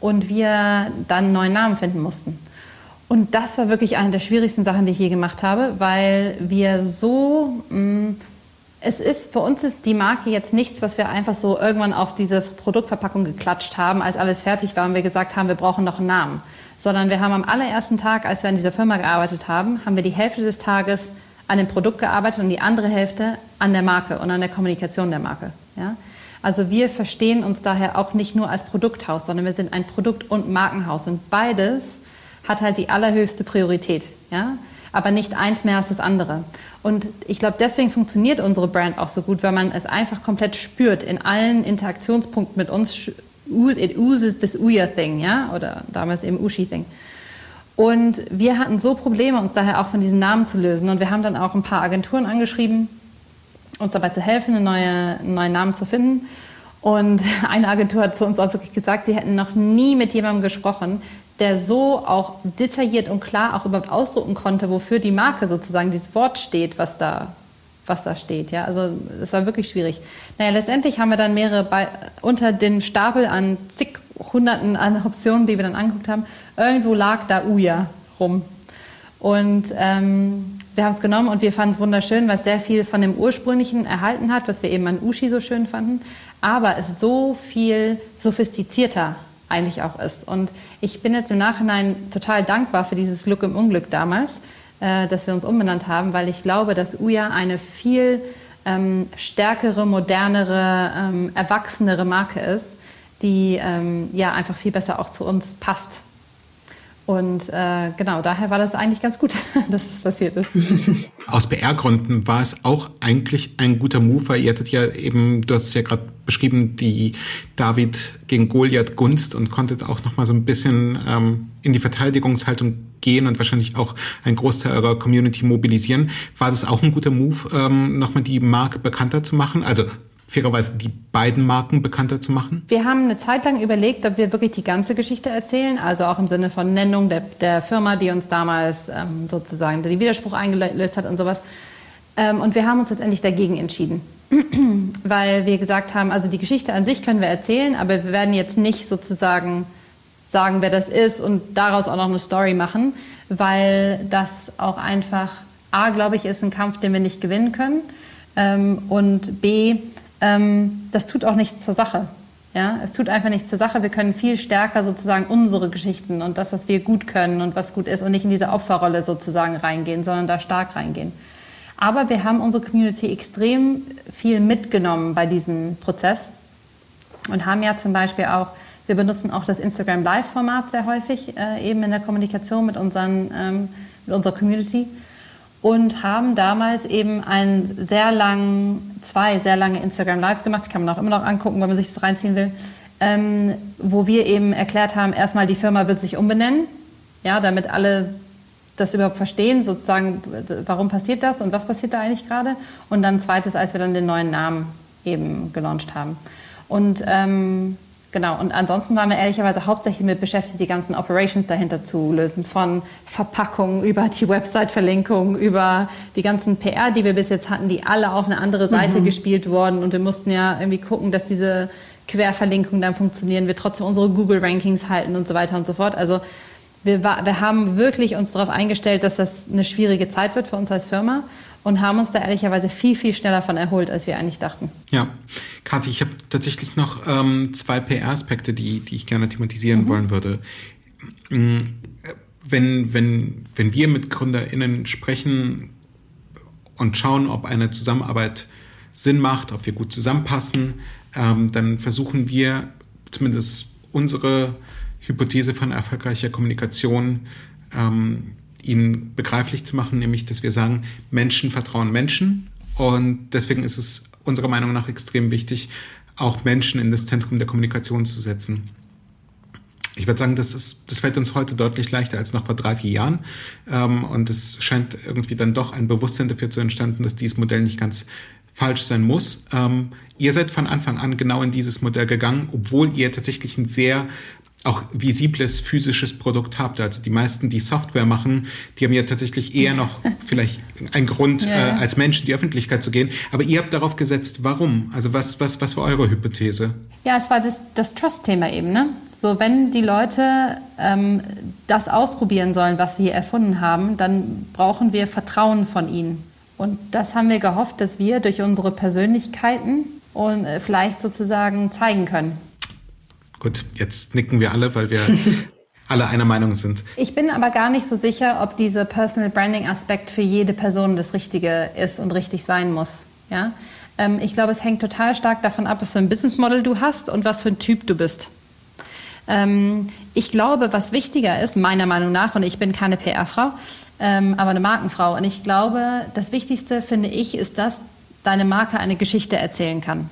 und wir dann einen neuen Namen finden mussten. Und das war wirklich eine der schwierigsten Sachen, die ich je gemacht habe, weil wir so, mh, mm, es ist, für uns ist die Marke jetzt nichts, was wir einfach so irgendwann auf diese Produktverpackung geklatscht haben, als alles fertig war und wir gesagt haben, wir brauchen noch einen Namen. Sondern wir haben am allerersten Tag, als wir an dieser Firma gearbeitet haben, haben wir die Hälfte des Tages an dem Produkt gearbeitet und die andere Hälfte an der Marke und an der Kommunikation der Marke. Ja? Also wir verstehen uns daher auch nicht nur als Produkthaus, sondern wir sind ein Produkt- und Markenhaus. Und beides hat halt die allerhöchste Priorität. Ja? Aber nicht eins mehr als das andere. Und ich glaube, deswegen funktioniert unsere Brand auch so gut, weil man es einfach komplett spürt in allen Interaktionspunkten mit uns. It oozes this Uya thing, ja, oder damals eben Ushi thing. Und wir hatten so Probleme, uns daher auch von diesem Namen zu lösen. Und wir haben dann auch ein paar Agenturen angeschrieben, uns dabei zu helfen, einen, neue, einen neuen Namen zu finden. Und eine Agentur hat zu uns auch wirklich gesagt, sie hätten noch nie mit jemandem gesprochen, der so auch detailliert und klar auch überhaupt ausdrucken konnte, wofür die Marke sozusagen dieses Wort steht, was da, was da steht. Ja? Also es war wirklich schwierig. Naja, letztendlich haben wir dann mehrere bei, unter den Stapel an zig Hunderten an Optionen, die wir dann angeguckt haben, irgendwo lag da Uja rum. Und ähm, wir haben es genommen und wir fanden es wunderschön, weil es sehr viel von dem ursprünglichen erhalten hat, was wir eben an Ushi so schön fanden, aber es so viel sophistizierter eigentlich auch ist. Und ich bin jetzt im Nachhinein total dankbar für dieses Glück im Unglück damals, äh, dass wir uns umbenannt haben, weil ich glaube, dass Uya eine viel ähm, stärkere, modernere, ähm, erwachsenere Marke ist, die ähm, ja einfach viel besser auch zu uns passt. Und äh, genau, daher war das eigentlich ganz gut, dass es passiert ist. Aus PR-Gründen war es auch eigentlich ein guter Move, weil ihr hattet ja eben, du hast es ja gerade beschrieben, die David gegen Goliath Gunst und konntet auch nochmal so ein bisschen ähm, in die Verteidigungshaltung gehen und wahrscheinlich auch einen Großteil eurer Community mobilisieren. War das auch ein guter Move, ähm, nochmal die Marke bekannter zu machen? Also fairerweise die beiden Marken bekannter zu machen? Wir haben eine Zeit lang überlegt, ob wir wirklich die ganze Geschichte erzählen, also auch im Sinne von Nennung der, der Firma, die uns damals ähm, sozusagen den Widerspruch eingelöst hat und sowas. Ähm, und wir haben uns letztendlich dagegen entschieden, weil wir gesagt haben, also die Geschichte an sich können wir erzählen, aber wir werden jetzt nicht sozusagen sagen, wer das ist und daraus auch noch eine Story machen, weil das auch einfach, A, glaube ich, ist ein Kampf, den wir nicht gewinnen können. Ähm, und B, ähm, das tut auch nichts zur Sache. Ja, es tut einfach nichts zur Sache. Wir können viel stärker sozusagen unsere Geschichten und das, was wir gut können und was gut ist und nicht in diese Opferrolle sozusagen reingehen, sondern da stark reingehen. Aber wir haben unsere Community extrem viel mitgenommen bei diesem Prozess und haben ja zum Beispiel auch, wir benutzen auch das Instagram Live-Format sehr häufig, äh, eben in der Kommunikation mit, unseren, ähm, mit unserer Community und haben damals eben einen sehr langen, zwei sehr lange Instagram Lives gemacht, die kann man auch immer noch angucken, wenn man sich das reinziehen will, ähm, wo wir eben erklärt haben, erstmal die Firma wird sich umbenennen, ja, damit alle das überhaupt verstehen, sozusagen, warum passiert das und was passiert da eigentlich gerade. Und dann zweites, als wir dann den neuen Namen eben gelauncht haben. Und ähm, Genau, und ansonsten waren wir ehrlicherweise hauptsächlich mit beschäftigt, die ganzen Operations dahinter zu lösen. Von Verpackung über die Website-Verlinkung, über die ganzen PR, die wir bis jetzt hatten, die alle auf eine andere Seite mhm. gespielt wurden. Und wir mussten ja irgendwie gucken, dass diese Querverlinkungen dann funktionieren, wir trotzdem unsere Google-Rankings halten und so weiter und so fort. Also wir, wir haben wirklich uns darauf eingestellt, dass das eine schwierige Zeit wird für uns als Firma und haben uns da ehrlicherweise viel, viel schneller von erholt, als wir eigentlich dachten. Ja, Kathi, ich habe tatsächlich noch ähm, zwei PR-Aspekte, die, die ich gerne thematisieren mhm. wollen würde. Mm, wenn, wenn, wenn wir mit GründerInnen sprechen und schauen, ob eine Zusammenarbeit Sinn macht, ob wir gut zusammenpassen, ähm, dann versuchen wir zumindest unsere Hypothese von erfolgreicher Kommunikation ähm, ihnen begreiflich zu machen, nämlich dass wir sagen, Menschen vertrauen Menschen und deswegen ist es unserer Meinung nach extrem wichtig, auch Menschen in das Zentrum der Kommunikation zu setzen. Ich würde sagen, das, ist, das fällt uns heute deutlich leichter als noch vor drei, vier Jahren. Ähm, und es scheint irgendwie dann doch ein Bewusstsein dafür zu entstanden, dass dieses Modell nicht ganz falsch sein muss. Ähm, ihr seid von Anfang an genau in dieses Modell gegangen, obwohl ihr tatsächlich ein sehr auch visibles physisches Produkt habt. Also die meisten, die Software machen, die haben ja tatsächlich eher noch vielleicht einen Grund, ja. äh, als Mensch in die Öffentlichkeit zu gehen. Aber ihr habt darauf gesetzt, warum? Also was, was, was war eure Hypothese? Ja, es war das, das Trust-Thema eben. Ne? So, wenn die Leute ähm, das ausprobieren sollen, was wir hier erfunden haben, dann brauchen wir Vertrauen von ihnen. Und das haben wir gehofft, dass wir durch unsere Persönlichkeiten und äh, vielleicht sozusagen zeigen können. Gut, jetzt nicken wir alle, weil wir alle einer Meinung sind. Ich bin aber gar nicht so sicher, ob dieser Personal Branding Aspekt für jede Person das Richtige ist und richtig sein muss. Ja? Ähm, ich glaube, es hängt total stark davon ab, was für ein Business Model du hast und was für ein Typ du bist. Ähm, ich glaube, was wichtiger ist, meiner Meinung nach, und ich bin keine PR-Frau, ähm, aber eine Markenfrau, und ich glaube, das Wichtigste, finde ich, ist, dass deine Marke eine Geschichte erzählen kann.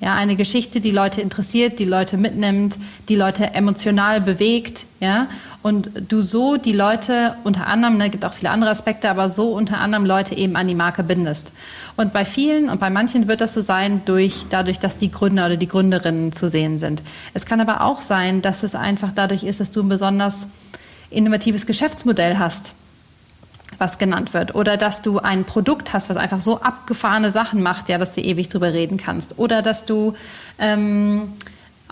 Ja, eine Geschichte, die Leute interessiert, die Leute mitnimmt, die Leute emotional bewegt, ja. Und du so die Leute unter anderem, ne, gibt auch viele andere Aspekte, aber so unter anderem Leute eben an die Marke bindest. Und bei vielen und bei manchen wird das so sein durch, dadurch, dass die Gründer oder die Gründerinnen zu sehen sind. Es kann aber auch sein, dass es einfach dadurch ist, dass du ein besonders innovatives Geschäftsmodell hast was genannt wird. Oder dass du ein Produkt hast, was einfach so abgefahrene Sachen macht, ja, dass du ewig drüber reden kannst. Oder dass du ähm,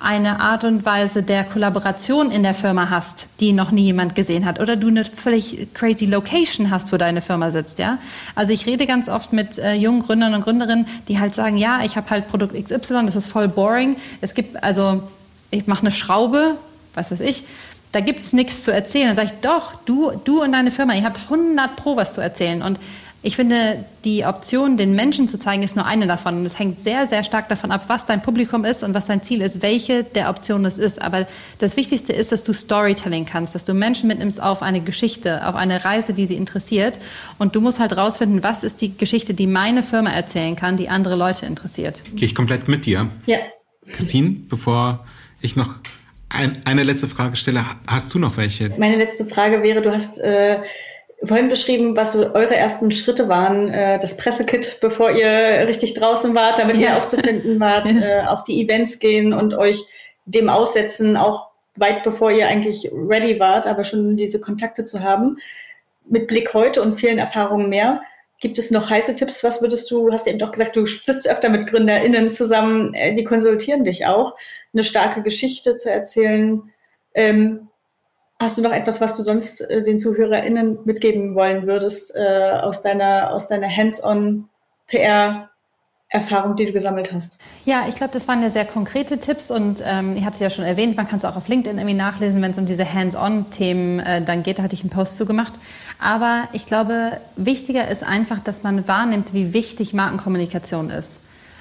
eine Art und Weise der Kollaboration in der Firma hast, die noch nie jemand gesehen hat. Oder du eine völlig crazy Location hast, wo deine Firma sitzt, ja. Also ich rede ganz oft mit äh, jungen Gründern und Gründerinnen, die halt sagen, ja, ich habe halt Produkt XY, das ist voll boring. Es gibt, also ich mache eine Schraube, was weiß ich, da gibt es nichts zu erzählen. Dann sage ich, doch, du, du und deine Firma, ihr habt 100 Pro was zu erzählen. Und Ich finde, die Option, den Menschen zu zeigen, ist nur eine davon. Und es hängt sehr, sehr stark davon ab, was dein Publikum ist und was dein Ziel ist, welche der Optionen es ist. Aber das Wichtigste ist, dass du Storytelling kannst, dass du Menschen mitnimmst auf eine Geschichte, auf eine Reise, die sie interessiert. Und du musst halt rausfinden, was ist die Geschichte, die meine Firma erzählen kann, die andere Leute interessiert. Gehe ich komplett mit dir. Ja. Christine, bevor ich noch ein, eine letzte Frage stelle, hast du noch welche? Meine letzte Frage wäre, du hast äh, vorhin beschrieben, was so eure ersten Schritte waren, äh, das Pressekit, bevor ihr richtig draußen wart, damit ja. ihr aufzufinden wart, äh, auf die Events gehen und euch dem aussetzen, auch weit bevor ihr eigentlich ready wart, aber schon diese Kontakte zu haben. Mit Blick heute und vielen Erfahrungen mehr. Gibt es noch heiße Tipps? Was würdest du, hast du eben doch gesagt, du sitzt öfter mit GründerInnen zusammen, äh, die konsultieren dich auch, eine starke Geschichte zu erzählen. Ähm, Hast du noch etwas, was du sonst äh, den ZuhörerInnen mitgeben wollen würdest äh, aus deiner, aus deiner Hands-on PR Erfahrung, die du gesammelt hast? Ja, ich glaube, das waren ja sehr konkrete Tipps und ähm, ich hatte es ja schon erwähnt, man kann es auch auf LinkedIn irgendwie nachlesen, wenn es um diese Hands-on-Themen äh, dann geht. Da hatte ich einen Post zugemacht. Aber ich glaube, wichtiger ist einfach, dass man wahrnimmt, wie wichtig Markenkommunikation ist.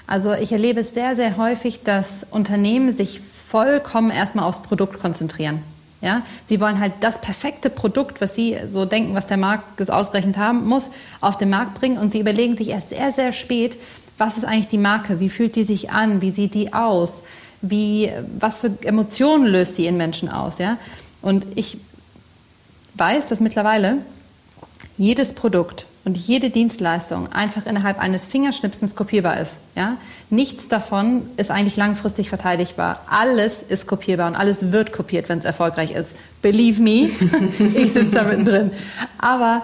Also ich erlebe es sehr, sehr häufig, dass Unternehmen sich vollkommen erstmal aufs Produkt konzentrieren. Ja, sie wollen halt das perfekte Produkt, was sie so denken, was der Markt ausgerechnet haben muss, auf den Markt bringen und sie überlegen sich erst sehr, sehr spät, was ist eigentlich die Marke, wie fühlt die sich an, wie sieht die aus, wie, was für Emotionen löst sie in Menschen aus. Ja? Und ich weiß, dass mittlerweile jedes Produkt und jede Dienstleistung einfach innerhalb eines Fingerschnipsens kopierbar ist. Ja? Nichts davon ist eigentlich langfristig verteidigbar. Alles ist kopierbar und alles wird kopiert, wenn es erfolgreich ist. Believe me, ich sitze da mittendrin. Aber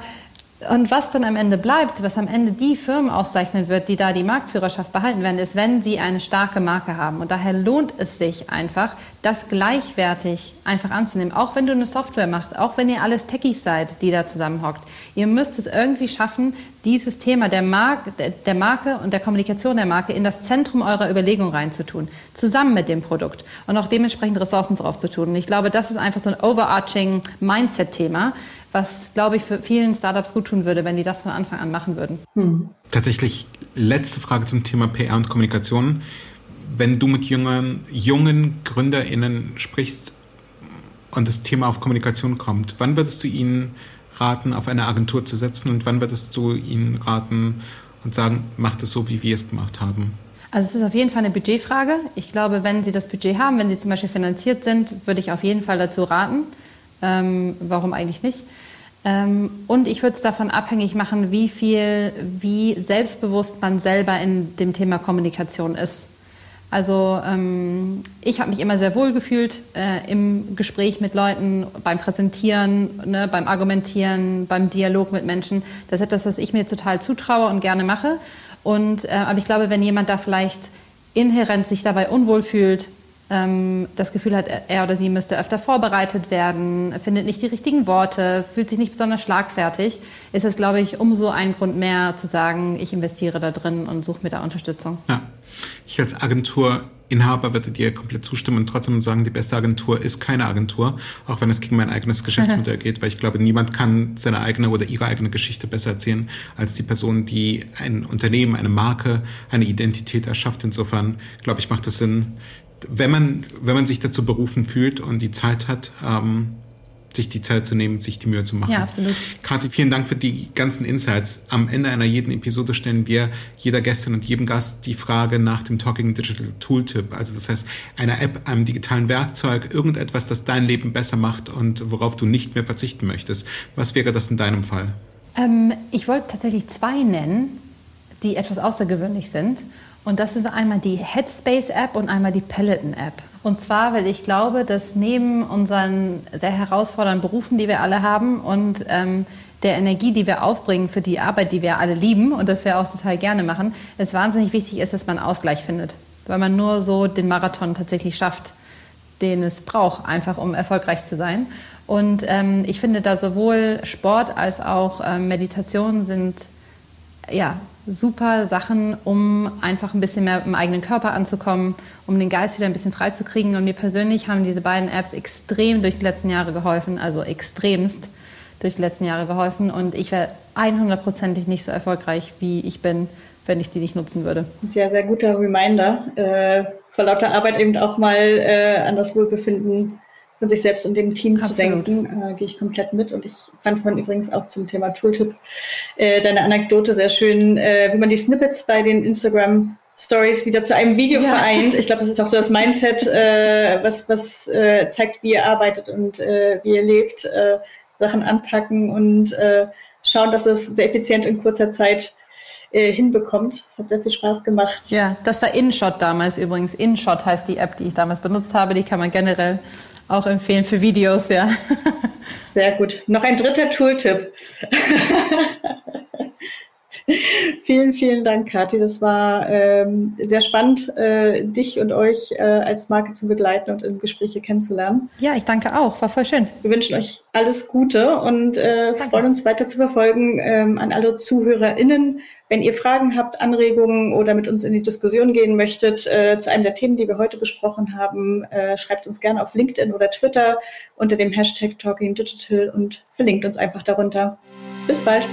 und was dann am Ende bleibt, was am Ende die Firmen auszeichnen wird, die da die Marktführerschaft behalten werden, ist, wenn sie eine starke Marke haben. Und daher lohnt es sich einfach, das gleichwertig einfach anzunehmen. Auch wenn du eine Software machst, auch wenn ihr alles Techies seid, die da zusammenhockt. Ihr müsst es irgendwie schaffen, dieses Thema der, Mark der Marke und der Kommunikation der Marke in das Zentrum eurer Überlegung reinzutun. Zusammen mit dem Produkt. Und auch dementsprechend Ressourcen drauf zu tun. Und ich glaube, das ist einfach so ein overarching Mindset-Thema was, glaube ich, für vielen Startups gut tun würde, wenn die das von Anfang an machen würden. Hm. Tatsächlich, letzte Frage zum Thema PR und Kommunikation. Wenn du mit jungen, jungen GründerInnen sprichst und das Thema auf Kommunikation kommt, wann würdest du ihnen raten, auf eine Agentur zu setzen und wann würdest du ihnen raten und sagen, macht es so, wie wir es gemacht haben? Also es ist auf jeden Fall eine Budgetfrage. Ich glaube, wenn Sie das Budget haben, wenn Sie zum Beispiel finanziert sind, würde ich auf jeden Fall dazu raten. Ähm, warum eigentlich nicht? Ähm, und ich würde es davon abhängig machen, wie viel, wie selbstbewusst man selber in dem Thema Kommunikation ist. Also ähm, ich habe mich immer sehr wohl gefühlt äh, im Gespräch mit Leuten, beim Präsentieren, ne, beim Argumentieren, beim Dialog mit Menschen. Das ist etwas, was ich mir total zutraue und gerne mache. Und, äh, aber ich glaube, wenn jemand da vielleicht inhärent sich dabei unwohl fühlt, ähm, das Gefühl hat, er oder sie müsste öfter vorbereitet werden, findet nicht die richtigen Worte, fühlt sich nicht besonders schlagfertig, ist es, glaube ich, umso ein Grund mehr zu sagen, ich investiere da drin und suche mir da Unterstützung. Ja, ich als Agenturinhaber würde dir komplett zustimmen und trotzdem sagen, die beste Agentur ist keine Agentur, auch wenn es gegen mein eigenes Geschäftsmodell geht, weil ich glaube, niemand kann seine eigene oder ihre eigene Geschichte besser erzählen als die Person, die ein Unternehmen, eine Marke, eine Identität erschafft. Insofern, glaube ich, macht es Sinn, wenn man, wenn man sich dazu berufen fühlt und die Zeit hat, ähm, sich die Zeit zu nehmen, sich die Mühe zu machen. Ja, absolut. Kathi, vielen Dank für die ganzen Insights. Am Ende einer jeden Episode stellen wir jeder Gästin und jedem Gast die Frage nach dem Talking Digital Tooltip. Also das heißt, einer App, einem digitalen Werkzeug, irgendetwas, das dein Leben besser macht und worauf du nicht mehr verzichten möchtest. Was wäre das in deinem Fall? Ähm, ich wollte tatsächlich zwei nennen, die etwas außergewöhnlich sind. Und das ist einmal die Headspace-App und einmal die Peloton-App. Und zwar, weil ich glaube, dass neben unseren sehr herausfordernden Berufen, die wir alle haben und ähm, der Energie, die wir aufbringen für die Arbeit, die wir alle lieben und das wir auch total gerne machen, es wahnsinnig wichtig ist, dass man Ausgleich findet. Weil man nur so den Marathon tatsächlich schafft, den es braucht, einfach um erfolgreich zu sein. Und ähm, ich finde da sowohl Sport als auch ähm, Meditation sind ja, super Sachen, um einfach ein bisschen mehr im eigenen Körper anzukommen, um den Geist wieder ein bisschen freizukriegen. Und mir persönlich haben diese beiden Apps extrem durch die letzten Jahre geholfen, also extremst. durch die letzten Jahre geholfen und ich wäre 100%ig nicht so erfolgreich, wie ich bin, wenn ich die nicht nutzen würde. Sehr, sehr guter Reminder. Äh, vor lauter Arbeit eben auch mal äh, an das Wohlbefinden von sich selbst und dem Team Absolut. zu denken, äh, gehe ich komplett mit. Und ich fand von übrigens auch zum Thema Tooltip äh, deine Anekdote sehr schön, äh, wie man die Snippets bei den Instagram Stories wieder zu einem Video ja. vereint. Ich glaube, das ist auch so das Mindset, äh, was, was äh, zeigt, wie ihr arbeitet und äh, wie ihr lebt. Äh, Sachen anpacken und äh, schauen, dass es sehr effizient in kurzer Zeit äh, hinbekommt. Hat sehr viel Spaß gemacht. Ja, das war InShot damals übrigens. InShot heißt die App, die ich damals benutzt habe. Die kann man generell auch empfehlen für Videos, ja. Sehr gut. Noch ein dritter Tooltip. vielen, vielen Dank, Kathi. Das war ähm, sehr spannend, äh, dich und euch äh, als Marke zu begleiten und in Gespräche kennenzulernen. Ja, ich danke auch. War voll schön. Wir wünschen euch alles Gute und äh, freuen uns weiter zu verfolgen ähm, an alle ZuhörerInnen. Wenn ihr Fragen habt, Anregungen oder mit uns in die Diskussion gehen möchtet äh, zu einem der Themen, die wir heute besprochen haben, äh, schreibt uns gerne auf LinkedIn oder Twitter unter dem Hashtag Talking Digital und verlinkt uns einfach darunter. Bis bald.